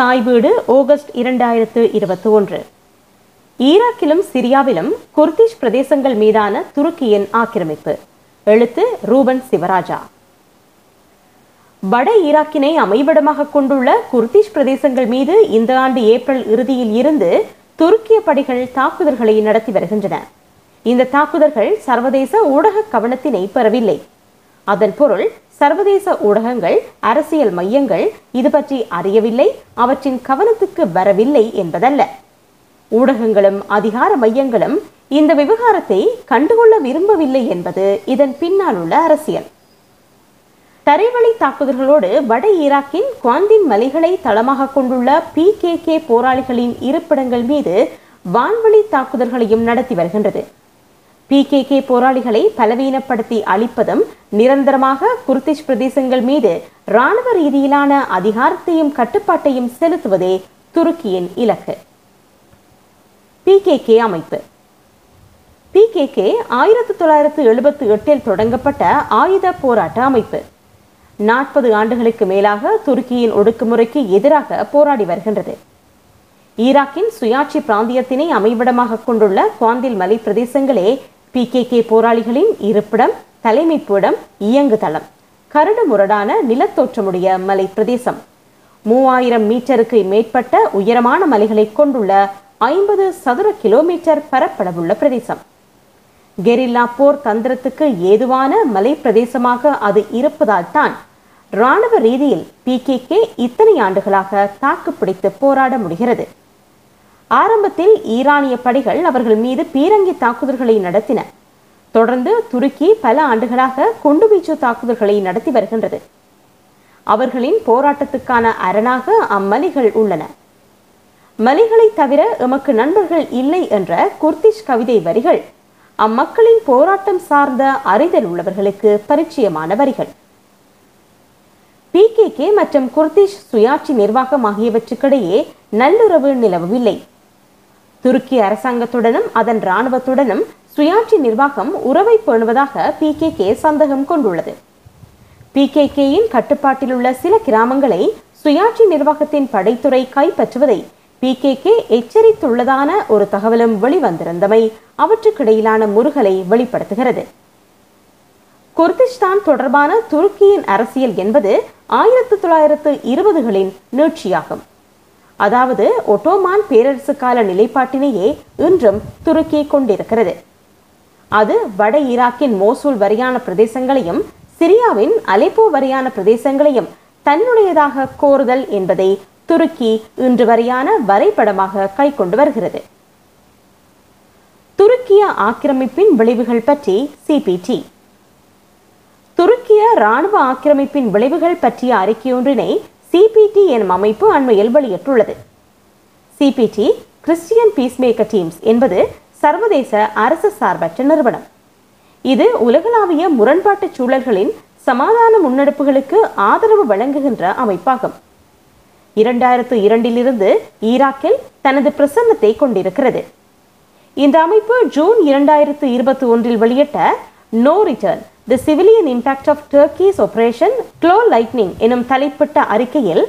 தாய் வீடு ஆகஸ்ட் இரண்டாயிரத்து இருபத்தி ஒன்று ஈராக்கிலும் சிரியாவிலும் குர்திஷ் பிரதேசங்கள் மீதான துருக்கியின் ஆக்கிரமிப்பு. எழுத்து ரூபன் சிவராஜா. வட ஈராக்கினை அமைவிடமாக கொண்டுள்ள குர்திஷ் பிரதேசங்கள் மீது இந்த ஆண்டு ஏப்ரல் இறுதியில் இருந்து துருக்கிய படைகள் தாக்குதல்களை நடத்தி வருகின்றன. இந்த தாக்குதல்கள் சர்வதேச ஊடக கவனத்தினை பெறவில்லை. அதன் பொருள் சர்வதேச ஊடகங்கள் அரசியல் மையங்கள் இது பற்றி அறியவில்லை அவற்றின் கவனத்துக்கு வரவில்லை என்பதல்ல. ஊடகங்களும் அதிகார மையங்களும் இந்த விவகாரத்தை கண்டுகொள்ள விரும்பவில்லை என்பது இதன் பின்னால் உள்ள அரசியல். தரைவழி தாக்குதல்களோடு வட ஈராக்கின் குவாந்தின் மலைகளை தளமாக கொண்டுள்ள பி கே கே போராளிகளின் இருப்பிடங்கள் மீது வான்வழி தாக்குதல்களையும் நடத்தி வருகின்றது. பிகேகே போராளிகளை பலவீனப்படுத்தி அழிப்பதும் நிரந்தரமாக குர்திஷ் பிரதேசங்கள் மீது இராணுவ ரீதியிலான அதிகாரத்தையும் கட்டுப்பாட்டையும் செலுத்துவதே துருக்கியின் இலக்கு. பிகேகே அமைப்பு. பிகேகே ஆயிரத்தி தொள்ளாயிரத்து எழுபத்தி எட்டில் தொடங்கப்பட்ட ஆயுத போராட்ட அமைப்பு. நாற்பது ஆண்டுகளுக்கு மேலாக துருக்கியின் ஒடுக்குமுறைக்கு எதிராக போராடி வருகின்றது. ஈராக்கின் சுயாட்சி பிராந்தியத்தினை அமைவிடமாக கொண்டுள்ள குவாந்தில் மலை பிரதேசங்களே பிகேகே போராளிகளின் இருப்பிடம் தலைமைப்பிடம் இயங்குதளம். கரடு முரடான நிலத்தோற்றமுடைய மலை பிரதேசம் மூவாயிரம் மீட்டருக்கு மேற்பட்ட உயரமான மலைகளை கொண்டுள்ள ஐம்பது சதுர கிலோமீட்டர் பரப்பளவுள்ள பிரதேசம். கெரில்லா போர் தந்திரத்துக்கு ஏதுவான மலை பிரதேசமாக அது இருப்பதால் தான் இராணுவ ரீதியில் பிகேகே இத்தனை ஆண்டுகளாக தாக்குப்பிடித்து போராட முடிகிறது. ஆரம்பத்தில் ஈரானிய படைகள் அவர்கள் மீது பீரங்கி தாக்குதல்களை நடத்தின. தொடர்ந்து துருக்கி பல ஆண்டுகளாக குண்டுவீச்சு தாக்குதல்களை நடத்தி வருகின்றது. அவர்களின் போராட்டத்துக்கான அரணாக அம்மலிகள் உள்ளன. மலிகளை தவிர எமக்கு நண்பர்கள் இல்லை என்ற குர்திஷ் கவிதை வரிகள் அம்மக்களின் போராட்டம் சார்ந்த அறிதல் உள்ளவர்களுக்கு பரிச்சயமான வரிகள். பிகேகே மற்றும் குர்திஷ் சுயாட்சி நிர்வாகம் ஆகியவற்றுக்கிடையே நல்லுறவு நிலவவில்லை. துருக்கி அரசாங்கத்துடனும் அதன் இராணுவத்துடனும் சுயாட்சி நிர்வாகம் உறவை பேணுவதாக பி கே கே சந்தேகம் கொண்டுள்ளது. பிகேகேயின் கட்டுப்பாட்டில் உள்ள சில கிராமங்களை சுயாட்சி நிர்வாகத்தின் படைத்துறை கைப்பற்றுவதை பி கே கே எச்சரித்துள்ளதான ஒரு தகவலும் வெளிவந்திருந்தமை அவற்றுக்கிடையிலான முருகலை வெளிப்படுத்துகிறது. குர்திஷ்தான் தொடர்பான துருக்கியின் அரசியல் என்பது ஆயிரத்து தொள்ளாயிரத்து இருபதுகளின் நீட்சியாகும். அதாவது ஒட்டோமான் பேரரசு கால நிலைப்பாட்டினையே இன்றும் துருக்கி கொண்டிருக்கிறது அது வட ஈராக்கின் மோசூல் வரையான பிரதேசங்களையும் சிரியாவின் அலைப்போ வரையான பிரதேசங்களையும் தன்னுடையதாக கோருதல் என்பதை துருக்கி இன்று வரையான வரைபடமாக கைக்கொண்டு வருகிறது. துருக்கிய ஆக்கிரமிப்பின் விளைவுகள் பற்றி சிபிடி துருக்கிய இராணுவ ஆக்கிரமிப்பின் விளைவுகள் பற்றிய அறிக்கையொன்றினை சிபிடி எனும் அமைப்பு அண்மையில் வெளியிட்டுள்ளது சிபிடி கிறிஸ்டியன் பீஸ்மேக்கர் டீம்ஸ் என்பது சர்வதேச அரசு சார்பற்ற நிறுவனம். இது உலகளாவிய முரண்பாட்டு சூழல்களின் சமாதான முன்னெடுப்புகளுக்கு ஆதரவு வழங்குகின்ற அமைப்பாகும். இரண்டாயிரத்து இரண்டிலிருந்து ஈராக்கில் தனது பிரசன்னத்தை கொண்டிருக்கிறது. இந்த அமைப்பு ஜூன் இரண்டாயிரத்து இருபத்தி ஒன்றில் வெளியிட்ட no return the civilian impact of Turkish operation claw lightning எனும் தலைப்பிட்ட அறிக்கையில்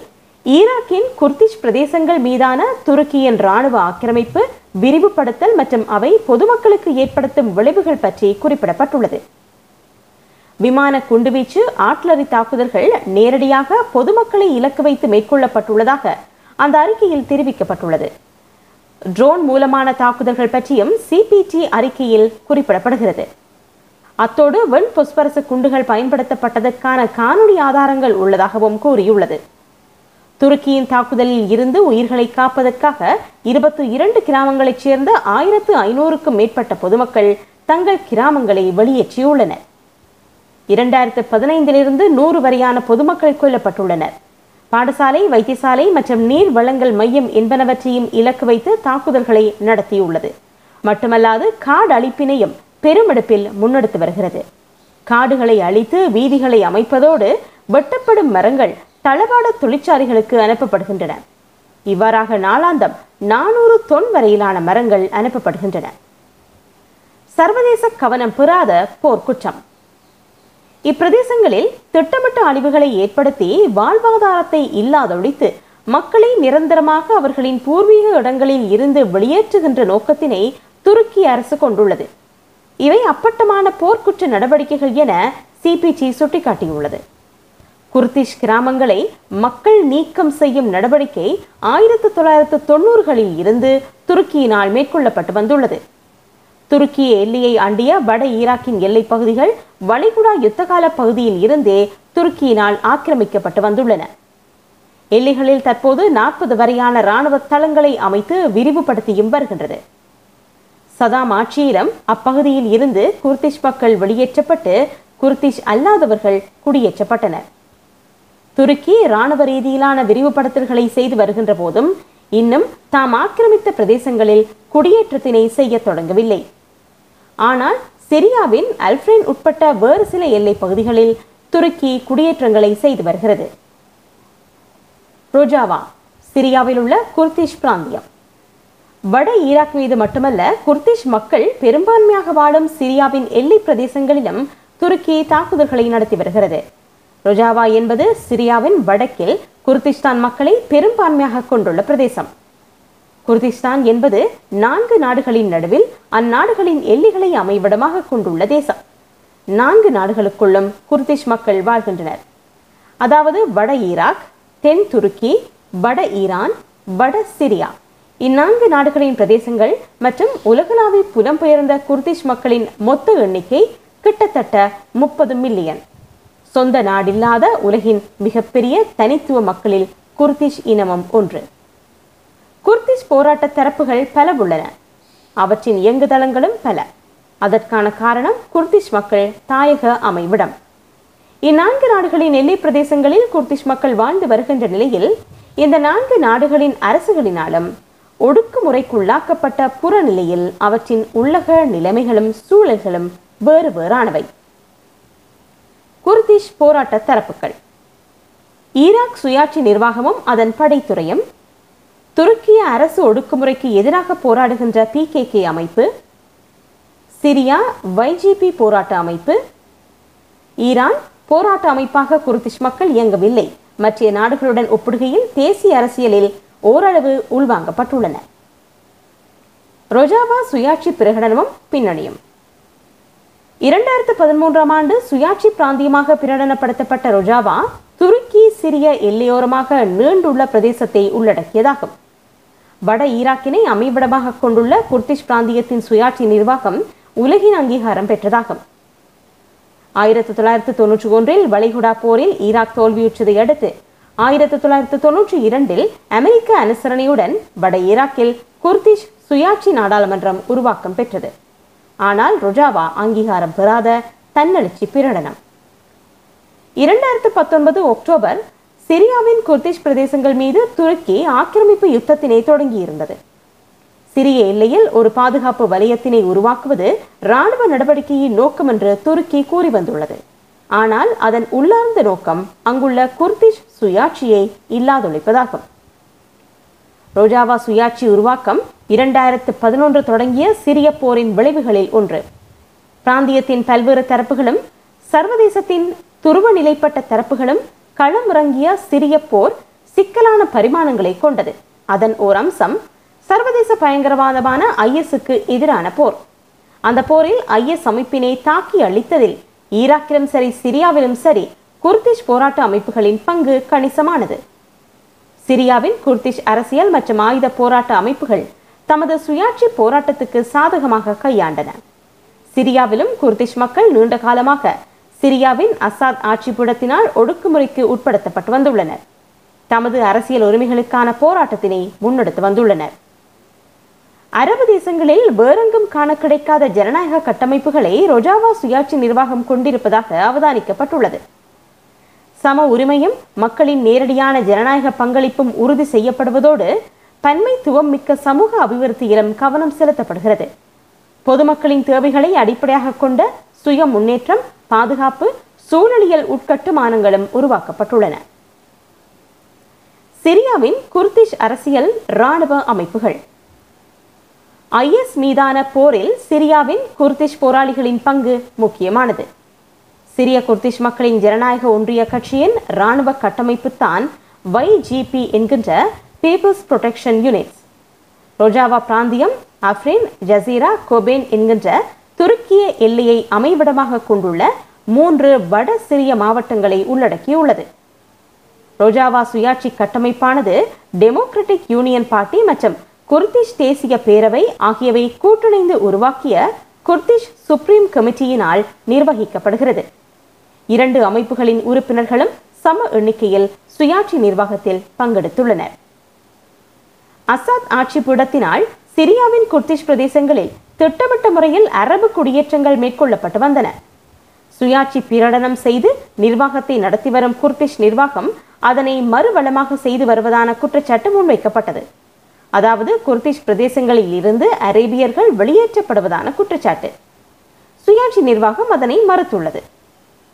ஈராக்கின் குர்திஷ் பிரதேசங்கள் மீதான துருக்கியின் ராணுவ ஆக்கிரமிப்பு விரிவுபடுத்தல் மற்றும் அவை பொதுமக்களுக்கு ஏற்படுத்தும் விளைவுகள் பற்றி குறிப்பிடப்பட்டுள்ளது. விமான குண்டுவீச்சு ஆட்லரி தாக்குதல்கள் நேரடியாக பொதுமக்களை இலக்கு வைத்து மேற்கொள்ளப்பட்டுள்ளதாக அந்த அறிக்கையில் தெரிவிக்கப்பட்டுள்ளது. ட்ரோன் மூலமான தாக்குதல்கள் பற்றியும் சிபிடி அறிக்கையில் குறிப்பிடப்படுகிறது. அத்தோடு வெண் பொஸ்பரச குண்டுகள் பயன்படுத்தப்பட்டதற்கான காணொலி ஆதாரங்கள் உள்ளதாகவும் கூறியுள்ளது. துருக்கியின் தாக்குதலில் இருந்து உயிர்களை காப்பதற்காக இருபத்தி இரண்டு கிராமங்களைச் சேர்ந்த ஆயிரத்து ஐநூறுக்கும் மேற்பட்ட பொதுமக்கள் தங்கள் கிராமங்களை வெளியேற்றியுள்ளனர். இரண்டாயிரத்து பதினைந்திலிருந்து நூறு வரையான பொதுமக்கள் கொல்லப்பட்டுள்ளனர். பாடசாலை வைத்தியசாலை மற்றும் நீர் வளங்கள் மையம் என்பனவற்றையும் இலக்கு வைத்து தாக்குதல்களை நடத்தியுள்ளது. மட்டுமல்லாது காடு அழிப்பினையும் பெருமெடுப்பில் முன்னெடுத்து வருகிறது. காடுகளை அழித்து வீதிகளை அமைப்பதோடு வெட்டப்படும் மரங்கள் தளவாட தொழிற்சாலைகளுக்கு அனுப்பப்படுகின்றன. இவ்வாறாக நாளாந்தம் நானூறு தொன் வரையிலான மரங்கள் அனுப்பப்படுகின்றன. சர்வதேச கவனம் பெறாத போர்க்குற்றம். இப்பிரதேசங்களில் திட்டமிட்ட அழிவுகளை ஏற்படுத்தி வாழ்வாதாரத்தை இல்லாதொழித்து மக்களை நிரந்தரமாக அவர்களின் பூர்வீக இடங்களில் இருந்து வெளியேற்றுகின்ற நோக்கத்தினை துருக்கி அரசு கொண்டுள்ளது. இவை அப்பட்டமான போர்க்குற்ற நடவடிக்கைகள் என சிபிஜி சுட்டிக்காட்டியுள்ளது. குர்திஷ் கிராமங்களை மக்கள் நீக்கம் செய்யும் நடவடிக்கை ஆயிரத்தி தொள்ளாயிரத்து தொண்ணூறுகளில் இருந்து துருக்கியினால் மேற்கொள்ளப்பட்டு வந்துள்ளது. துருக்கிய எல்லையை ஆண்டிய வட ஈராக்கின் எல்லைப் பகுதிகள் வளைகுடா யுத்தகால பகுதியில் இருந்தே துருக்கியினால் ஆக்கிரமிக்கப்பட்டு வந்துள்ளன. எல்லைகளில் தற்போது நாற்பது வரையான இராணுவ தளங்களை அமைத்து விரிவுபடுத்தியும் வருகின்றது. சதாம் ஆட்சியிடம் அப்பகுதியில் இருந்து குர்திஷ் மக்கள் வெளியேற்றப்பட்டு குர்திஷ் அல்லாதவர்கள் குடியேற்றப்பட்டனர். துருக்கி இராணுவ ரீதியிலான விரிவுபடுத்தல்களை செய்து வருகின்ற போதும் இன்னும் தாம் ஆக்கிரமித்த பிரதேசங்களில் குடியேற்றத்தினை செய்ய தொடங்கவில்லை. ஆனால் சிரியாவின் அல்ஃப்ரைன் உட்பட்ட வேறு சில எல்லை பகுதிகளில் துருக்கி குடியேற்றங்களை செய்து வருகிறது. ரோஜாவா சிரியாவில் உள்ள குர்திஷ் பிராந்தியம். வட ஈராக் மீது மட்டுமல்ல குர்திஷ் மக்கள் பெரும்பான்மையாக வாழும் சிரியாவின் எல்லை பிரதேசங்களிலும் துருக்கி தாக்குதல்களை நடத்தி வருகிறது. ரொஜாவா என்பது சிரியாவின் வடக்கில் குர்திஷ்தான் மக்களை பெரும்பான்மையாக கொண்டுள்ள பிரதேசம். குர்திஷ்தான் என்பது நான்கு நாடுகளின் நடுவில் அந்நாடுகளின் எல்லைகளை அமைவிடமாக கொண்டுள்ள தேசம். நான்கு நாடுகளுக்குள்ளும் குர்திஷ் மக்கள் வாழ்கின்றனர். அதாவது வட ஈராக் தென் துருக்கி வட ஈரான் வட சிரியா. இந்நான்கு நாடுகளின் பிரதேசங்கள் மற்றும் உலகளாவிய புலம்பெயர்ந்த குர்திஷ் மக்களின் மொத்த எண்ணிக்கை கிட்டத்தட்ட முப்பது மில்லியன். சொந்த நாடில்லாத உலகின் மிகப்பெரிய தனித்துவ மக்களில் குர்திஷ் இனமும் ஒன்று. குர்திஷ் போராட்ட தரப்புகள் பல உள்ளன. அவற்றின் இயங்குதளங்களும் பல. அதற்கான காரணம் குர்திஷ் மக்கள் தாயக அமைவிடம். இந்நான்கு நாடுகளின் எல்லை பிரதேசங்களில் குர்திஷ் மக்கள் வாழ்ந்து வருகின்ற நிலையில் இந்த நான்கு நாடுகளின் அரசுகளினாலும் ஒடுக்குமுறைக்குள்ளாக்கப்பட்ட புறநிலையில் அவற்றின் உள்ளக நிலைமைகளும் சூழல்களும் வேறு வேறானவை. குர்திஷ் போராட்ட தரப்புகள். ஈராக் சுயாட்சி நிர்வாகமும் அதன் படைத்துறையும் துருக்கிய அரசு ஒடுக்குமுறைக்கு எதிராக போராடுகின்ற பிகேகே அமைப்பு சிரியா வைஜிபி போராட்ட அமைப்பு ஈரான் போராட்ட அமைப்பாக குர்திஷ் மக்கள் இயங்கவில்லை. மற்ற நாடுகளுடன் ஒப்பிடுகையில் தேசிய அரசியலில் ஓரளவு உள்வாங்கப்பட்டுள்ளன. ரொஜாவா சுயாட்சி பிரகடனமும் பின்னணியும். இரண்டாயிரத்து பதிமூன்றாம் ஆண்டு சுயாட்சி பிராந்தியமாக பிரகடனப்படுத்தப்பட்ட ரொஜாவா துருக்கி சிரிய எல்லையோரமாக நீண்டுள்ள பிரதேசத்தை உள்ளடக்கியதாகும். வட ஈராக்கினை அமைவிடமாக கொண்டுள்ள குர்திஷ் பிராந்தியத்தின் சுயாட்சி நிர்வாகம் உலகின் அங்கீகாரம் பெற்றதாகும். ஆயிரத்தி தொள்ளாயிரத்து தொன்னூற்றி ஒன்றில் வளைகுடா போரில் ஈராக் தோல்வியுற்றதை அடுத்து ஆயிரத்தி தொள்ளாயிரத்தி தொன்னூற்றி இரண்டில் அமெரிக்க அனுசரணையுடன் வட ஈராக்கில் குர்திஷ் சுயாட்சி நாடாளுமன்றம் உருவாக்கம் பெற்றது. ஆனால் ரொஜாவா அங்கீகாரம் பெறாத தன்னெழுச்சி பிரகடனம். இரண்டாயிரத்து பத்தொன்பது அக்டோபர் சிரியாவின் குர்திஷ் பிரதேசங்கள் மீது துருக்கி ஆக்கிரமிப்பு யுத்தத்தினை தொடங்கியிருந்தது. சிறிய எல்லையில் ஒரு பாதுகாப்பு வலயத்தினை உருவாக்குவது இராணுவ நடவடிக்கையின் நோக்கம் என்று துருக்கி கூறி வந்துள்ளது ஆனால் அதன் உள்ளார்ந்த நோக்கம் அங்குள்ள குர்திஷ் சுயாட்சியை இல்லாதொழிப்பதாகும். ரோஜாவா சுயாட்சி உருவாக்கம் இரண்டாயிரத்து பதினொன்று தொடங்கிய சிரிய போரின் விளைவுகளில் ஒன்று. பிராந்தியத்தின் பல்வேறு தரப்புகளும் சர்வதேசத்தின் துருவ நிலைப்பட்ட தரப்புகளும் களமிறங்கிய சிரிய போர் சிக்கலான பரிமாணங்களை கொண்டது. அதன் ஓர் அம்சம் சர்வதேச பயங்கரவாதமான ஐஎஸ்க்கு எதிரான போர். அந்த போரில் ஐஎஸ் அமைப்பினை தாக்கி அளித்ததில் ஈராக்கிலும் சரி சிரியாவிலும் சரி குர்திஷ் போராட்ட அமைப்புகளின் பங்கு கணிசமானது. சிரியாவின் குர்திஷ் அரசியல் மற்றும் ஆயுத போராட்ட அமைப்புகள் தமது சுயாட்சி போராட்டத்துக்கு சாதகமாக கையாண்டன. சிரியாவிலும் குர்திஷ் மக்கள் நீண்ட காலமாக சிரியாவின் அசாத் ஆட்சிப்புடத்தினால் ஒடுக்குமுறைக்கு உட்படுத்தப்பட்டு வந்துள்ளனர். தமது அரசியல் உரிமைகளுக்கான போராட்டத்தினை முன்னெடுத்து வந்துள்ளனர். அரபு தேசங்களில் வேறெங்கும் காண கிடைக்காத ஜனநாயக கட்டமைப்புகளை ரொஜாவா சுயாட்சி நிர்வாகம் கொண்டிருப்பதாக அவதானிக்கப்பட்டுள்ளது. சம உரிமையும் மக்களின் நேரடியான ஜனநாயக பங்களிப்பும் உறுதி செய்யப்படுவதோடு பன்மைத்துவம் மிக்க சமூக அபிவிருத்தியிலும் கவனம் செலுத்தப்படுகிறது. பொதுமக்களின் தேவைகளை அடிப்படையாக கொண்ட சுய முன்னேற்றம் பாதுகாப்பு சூழலியல் உட்கட்டுமானங்களும் உருவாக்கப்பட்டுள்ளன. சிரியாவின் குர்திஷ் அரசியல் இராணுவ அமைப்புகள். ஐஎஸ் மீதான போரில் சிரியாவின் குர்திஷ் போராளிகளின் பங்கு முக்கியமானது. சிரிய குர்திஷ் மக்களின் ஜனநாயக ஒன்றிய கட்சியின் இராணுவ கட்டமைப்பு தான் வைஜிபி என்கின்ற பீப்புள்ஸ் புரொடெக்ஷன் யூனிட்ஸ் ரோஜாவா பிராந்தியம் அஃப்ரின் ஜசீரா கோபேன் என்கின்ற துருக்கிய எல்லையை அமைவிடமாக கொண்டுள்ள மூன்று வட சிறிய மாவட்டங்களை உள்ளடக்கியுள்ளது. ரோஜாவா சுயாட்சி கட்டமைப்பானது டெமோக்ராட்டிக் யூனியன் பார்ட்டி மற்றும் குர்திஷ் தேசிய பேரவை ஆகியவை கூட்டிணைந்து உருவாக்கிய குர்திஷ் சுப்ரீம் கமிட்டியினால் நிர்வகிக்கப்படுகிறது. இரண்டு அமைப்புகளின் உறுப்பினர்களும் சம எண்ணிக்கையில் சுயாட்சி நிர்வாகத்தில் பங்கெடுத்துள்ளனர். அசாத் ஆட்சி புடத்தினால் சிரியாவின் குர்திஷ் பிரதேசங்களில் திட்டமிட்ட முறையில் அரபு குடியேற்றங்கள் மேற்கொள்ளப்பட்டு வந்தன. சுயாட்சி பிரகடனம் செய்து நிர்வாகத்தை நடத்தி வரும் குர்திஷ் நிர்வாகம் அதனை மறுவளமாக செய்து வருவதான குற்றச்சாட்டு முன்வைக்கப்பட்டது. அதாவது குர்திஷ் பிரதேசங்களில் இருந்து அரேபியர்கள் வெளியேற்றப்படுவதான குற்றச்சாட்டு. சுயாட்சி நிர்வாகம் அதனை மறுத்துள்ளது.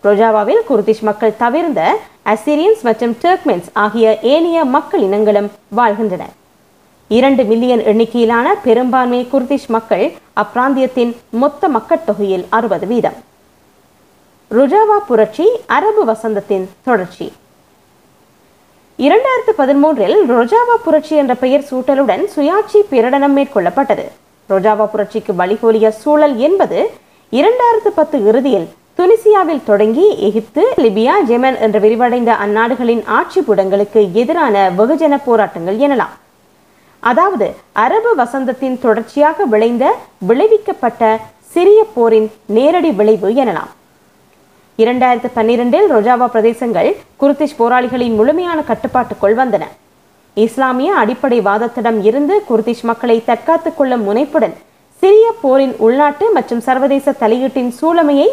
ரோஜாவாவில் குர்திஷ் மக்கள் தவிர்ந்த அசிரியன்ஸ் மற்றும் டர்க்மென்ஸ் ஆகிய ஏனைய மக்கள் இனங்களும் வாழ்கின்றனர் இரண்டு மில்லியன் எண்ணிக்கையிலான பெரும்பான்மை குர்திஷ் மக்கள் அப்பிராந்தியத்தின் மொத்த மக்கட்தொகையில் அறுபது வீதம். ருஜாவா புரட்சி அரபு வசந்தத்தின் தொடர்ச்சி. இரண்டாயிரத்து பதிமூன்றில் ரோஜாவா புரட்சி என்ற பெயர் சூட்டலுடன் சுயாட்சி பிரடனம் மேற்கொள்ளப்பட்டது. ரோஜாவா புரட்சிக்கு வழிகோலிய சூழல் என்பது இரண்டாயிரத்து பத்து இறுதியில் துனிசியாவில் தொடங்கி எகிப்து லிபியா ஜெமன் என்ற விரிவடைந்த அந்நாடுகளின் ஆட்சி புடங்களுக்கு எதிரான வெகுஜன போராட்டங்கள் எனலாம். அதாவது அரபு வசந்தத்தின் தொடர்ச்சியாக விளைந்த விளைவிக்கப்பட்ட சிறிய போரின் நேரடி விளைவு எனலாம். இரண்டாயிரத்து பன்னிரெண்டில் ரோஜாவா பிரதேசங்கள் குர்திஷ் போராளிகளின் முழுமையான கட்டுப்பாட்டுக்குள் வந்தன. இஸ்லாமிய அடிப்படை வாதத்திடம் இருந்து குர்திஷ் மக்களை தற்காத்துக் கொள்ளும் முனைப்புடன் சிறிய போரின் உள்நாட்டு மற்றும் சர்வதேச தலையீட்டின் சூழமையை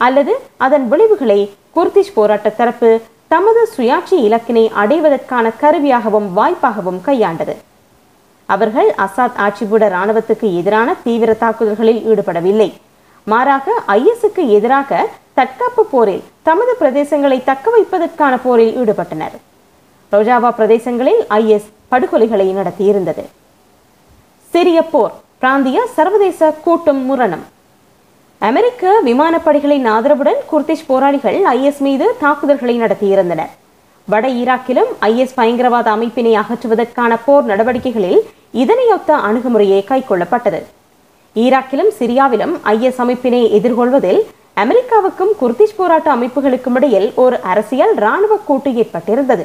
அல்லது அதன் விளைவுகளை குர்திஷ் போராட்ட தரப்பு தமது சுயாட்சி இலக்கினை அடைவதற்கான கருவியாகவும் வாய்ப்பாகவும் கையாண்டது. அவர்கள் அசாத் ஆட்சிபூட இராணுவத்துக்கு எதிரான தீவிர தாக்குதல்களில் ஈடுபடவில்லை. மாறாக ஐஎஸ்க்கு எதிராக தற்காப்பு போரில் தமது பிரதேசங்களை தக்க வைப்பதற்கான போரில் ஈடுபட்டனர். ரோஜாவா பிரதேசங்களில் ஐஎஸ் படுகொலைகளை நடத்தியிருந்தது. சிரிய போர் பிராந்திய சர்வதேச கூட்டும் முரணம். அமெரிக்க விமானப்படைகளின் ஆதரவுடன் குர்திஷ் போராளிகள் ஐஎஸ் மீது தாக்குதல்களை நடத்தியிருந்தனர். வட ஈராக்கிலும் ஐஎஸ் பயங்கரவாத அமைப்பினை அகற்றுவதற்கான போர் நடவடிக்கைகளில் இதனையொத்த அணுகுமுறையே கைக்கொள்ளப்பட்டது. ஈராக்கிலும் சிரியாவிலும் ஐஎஸ் அமைப்பினை எதிர்கொள்வதில் அமெரிக்காவுக்கும் குர்திஷ் போராட்ட அமைப்புகளுக்கும் இடையில் ஒரு அரசியல் இராணுவ கூட்டு ஏற்பட்டிருந்தது.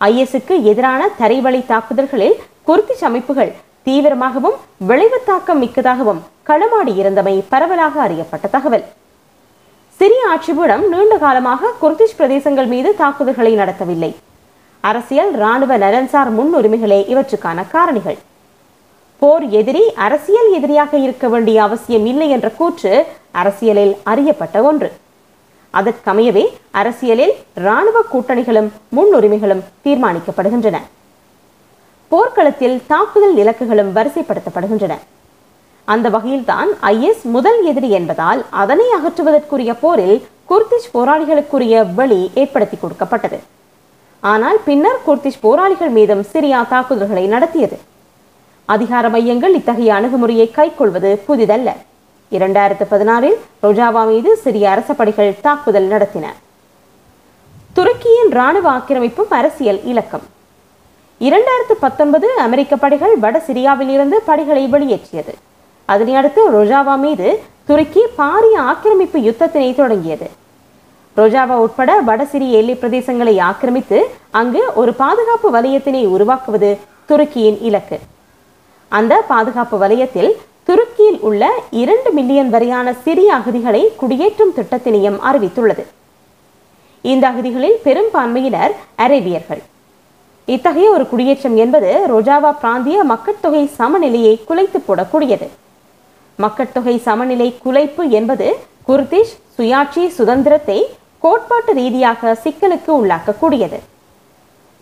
ஐஎஸ்க்கு எதிரான தரைவழி தாக்குதல்களில் குர்திஷ் அமைப்புகள் தீவிரமாகவும் விளைவு தாக்கம் மிக்கதாகவும் களமாடி இருந்தமை பரவலாக அறியப்பட்ட தகவல். சிரிய ஆட்சிபீடம் நீண்ட காலமாக குர்திஷ் பிரதேசங்கள் மீது தாக்குதல்களை நடத்தவில்லை. அரசியல் இராணுவ நலன்சார் முன்னுரிமைகளே இவற்றுக்கான காரணிகள். போர் எதிரி அரசியல் எதிரியாக இருக்க வேண்டிய அவசியம் இல்லை என்ற கூற்று அரசியலில் அறியப்பட்ட ஒன்று. அதற்கமையவே அரசியலில் இராணுவ கூட்டணிகளும் முன்னுரிமைகளும் தீர்மானிக்கப்படுகின்றன. போர்க்களத்தில் தாக்குதல் இலக்குகளும் வரிசைப்படுத்தப்படுகின்றன. அந்த வகையில்தான் ஐஎஸ் முதல் எதிரி என்பதால் அதனை அகற்றுவதற்குரிய போரில் குர்திஷ் போராளிகளுக்குரிய வழி ஏற்படுத்தி கொடுக்கப்பட்டது. ஆனால் பின்னர் குர்திஷ் போராளிகள் மீதும் சிரியா தாக்குதல்களை நடத்தியது. அதிகார மையங்கள் இத்தகைய அணுகுமுறையை கைக்கொள்வது புதிதல்ல. இரண்டாயிரத்து பதினாறில் ரோஜாவா மீது சிறிய அரச படைகள் தாக்குதல் நடத்தின. துருக்கியின் ராணுவ ஆக்கிரமிப்பும் அரசியல் இலக்கம். இரண்டாயிரத்து பத்தொன்பது அமெரிக்க படைகள் வட சிரியாவில் இருந்து படைகளை வெளியேற்றியது. அதனையடுத்து ரோஜாவா மீது துருக்கி பாரிய ஆக்கிரமிப்பு யுத்தத்தினை தொடங்கியது. ரோஜாவா உட்பட வட சிறிய எல்லை பிரதேசங்களை ஆக்கிரமித்து அங்கு ஒரு பாதுகாப்பு வலயத்தினை உருவாக்குவது துருக்கியின் இலக்கு. அந்த பாதுகாப்பு வலயத்தில் துருக்கியில் உள்ள இரண்டு மில்லியன் வரையான சிறிய அகதிகளை குடியேற்றும் திட்டத்தினையும் அறிவித்துள்ளது. இந்த அகதிகளில் பெரும்பான்மையினர் அரேபியர்கள். இத்தகைய ஒரு குடியேற்றம் என்பது ரோஜாவா பிராந்திய மக்கட்தொகை சமநிலையை குலைத்து போடக்கூடியது. மக்கட்தொகை சமநிலை குலைப்பு என்பது குர்திஷ் சுயாட்சி சுதந்திரத்தை கோட்பாட்டு ரீதியாக சிக்கலுக்கு உள்ளாக்கக்கூடியது.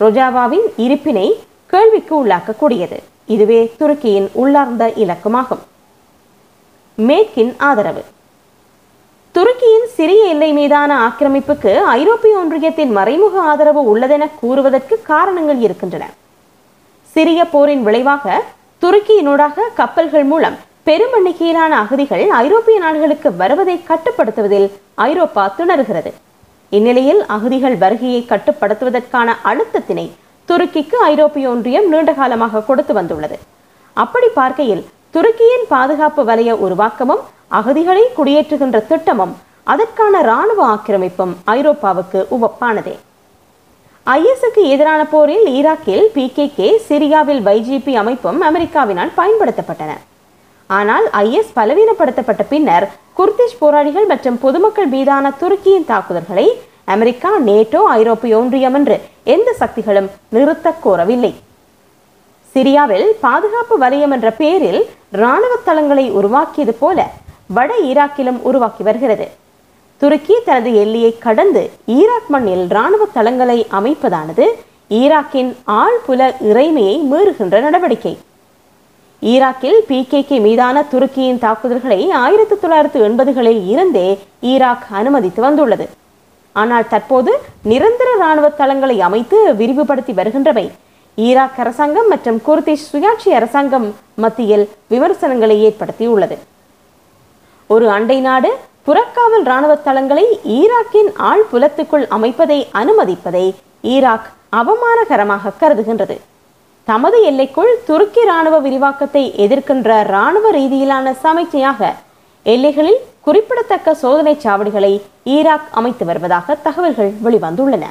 ரோஜாவாவின் இருப்பினை கேள்விக்கு உள்ளாக்கக்கூடியது. இதுவே துருக்கியின் உள்ளார்ந்த இலக்குமாகும். மேற்கின் ஆதரவு. துருக்கியின் சிறிய எல்லை மீதான ஆக்கிரமிப்புக்கு ஐரோப்பிய ஒன்றியத்தின் மறைமுக ஆதரவு உள்ளதென கூறுவதற்கு காரணங்கள் இருக்கின்றன. சிறிய போரின் விளைவாக துருக்கியினூடாக கப்பல்கள் மூலம் பெரும் எண்ணிக்கையிலான அகதிகள் ஐரோப்பிய நாடுகளுக்கு வருவதை கட்டுப்படுத்துவதில் ஐரோப்பா திணறுகிறது. இந்நிலையில் அகதிகள் வருகையை கட்டுப்படுத்துவதற்கான அழுத்தத்தினை துருக்கிக்கு ஐரோப்பிய ஒன்றியம் நீண்ட காலமாக கொடுத்து வந்துள்ளது. அப்படி பார்க்கையில் துருக்கியின் பாதுகாப்பு வலய உருவாக்கமும் அகதிகளை குடியேற்றுகின்ற திட்டமும் அதற்கான இராணுவ ஆக்கிரமிப்பும் ஐரோப்பாவுக்கு உவப்பானதே. ஐஎஸ்க்கு எதிரான போரில் ஈராக்கில் பிகேகே சிரியாவில் வைஜிபி அமைப்பும் அமெரிக்காவினால் பயன்படுத்தப்பட்டன. ஆனால் ஐஎஸ் பலவீனப்படுத்தப்பட்ட பின்னர் குர்திஷ் போராளிகள் மற்றும் பொதுமக்கள் மீதான துருக்கியின் தாக்குதல்களை அமெரிக்கா நேட்டோ ஐரோப்பிய ஒன்றியம் என்று எந்த சக்திகளும் நிறுத்த கோரவில்லை. சிரியாவில் பாதுகாப்பு வலயம் என்ற பெயரில் இராணுவ தளங்களை உருவாக்கியது போல வட ஈராக்கிலும் உருவாக்கி வருகிறது. துருக்கி தனது எல்லையை கடந்து ஈராக் மண்ணில் இராணுவ தளங்களை அமைப்பதானது ஈராக்கின் ஆழ்புல இறைமையை மீறுகின்ற நடவடிக்கை. ஈராக்கில் பிகேகே மீதான துருக்கியின் தாக்குதல்களை ஆயிரத்தி தொள்ளாயிரத்து எண்பதுகளில் இருந்தே ஈராக் அனுமதித்து வந்துள்ளது. ஆனால் தற்போது நிரந்தர இராணுவ தளங்களை அமைத்து விரிவுபடுத்தி வருகின்றவை ஈராக் அரசாங்கம் மற்றும் குர்திஷ் சுயாட்சி அரசாங்கம் மத்தியில் விமர்சனங்களை ஏற்படுத்தியுள்ளது. ஒரு அண்டை நாடு புறக்காவல் இராணுவ தளங்களை ஈராக்கின் ஆள் புலத்துக்குள் அமைப்பதை அனுமதிப்பதை ஈராக் அவமானகரமாக கருதுகின்றது. தமது எல்லைக்குள் துருக்கி இராணுவ விரிவாக்கத்தை எதிர்க்கின்ற இராணுவ ரீதியிலான சமைச்சையாக எல்லைகளில் குறிப்பிடத்தக்க சோதனை சாவடிகளை ஈராக் அமைத்து வருவதாக தகவல்கள் வெளிவந்துள்ளன.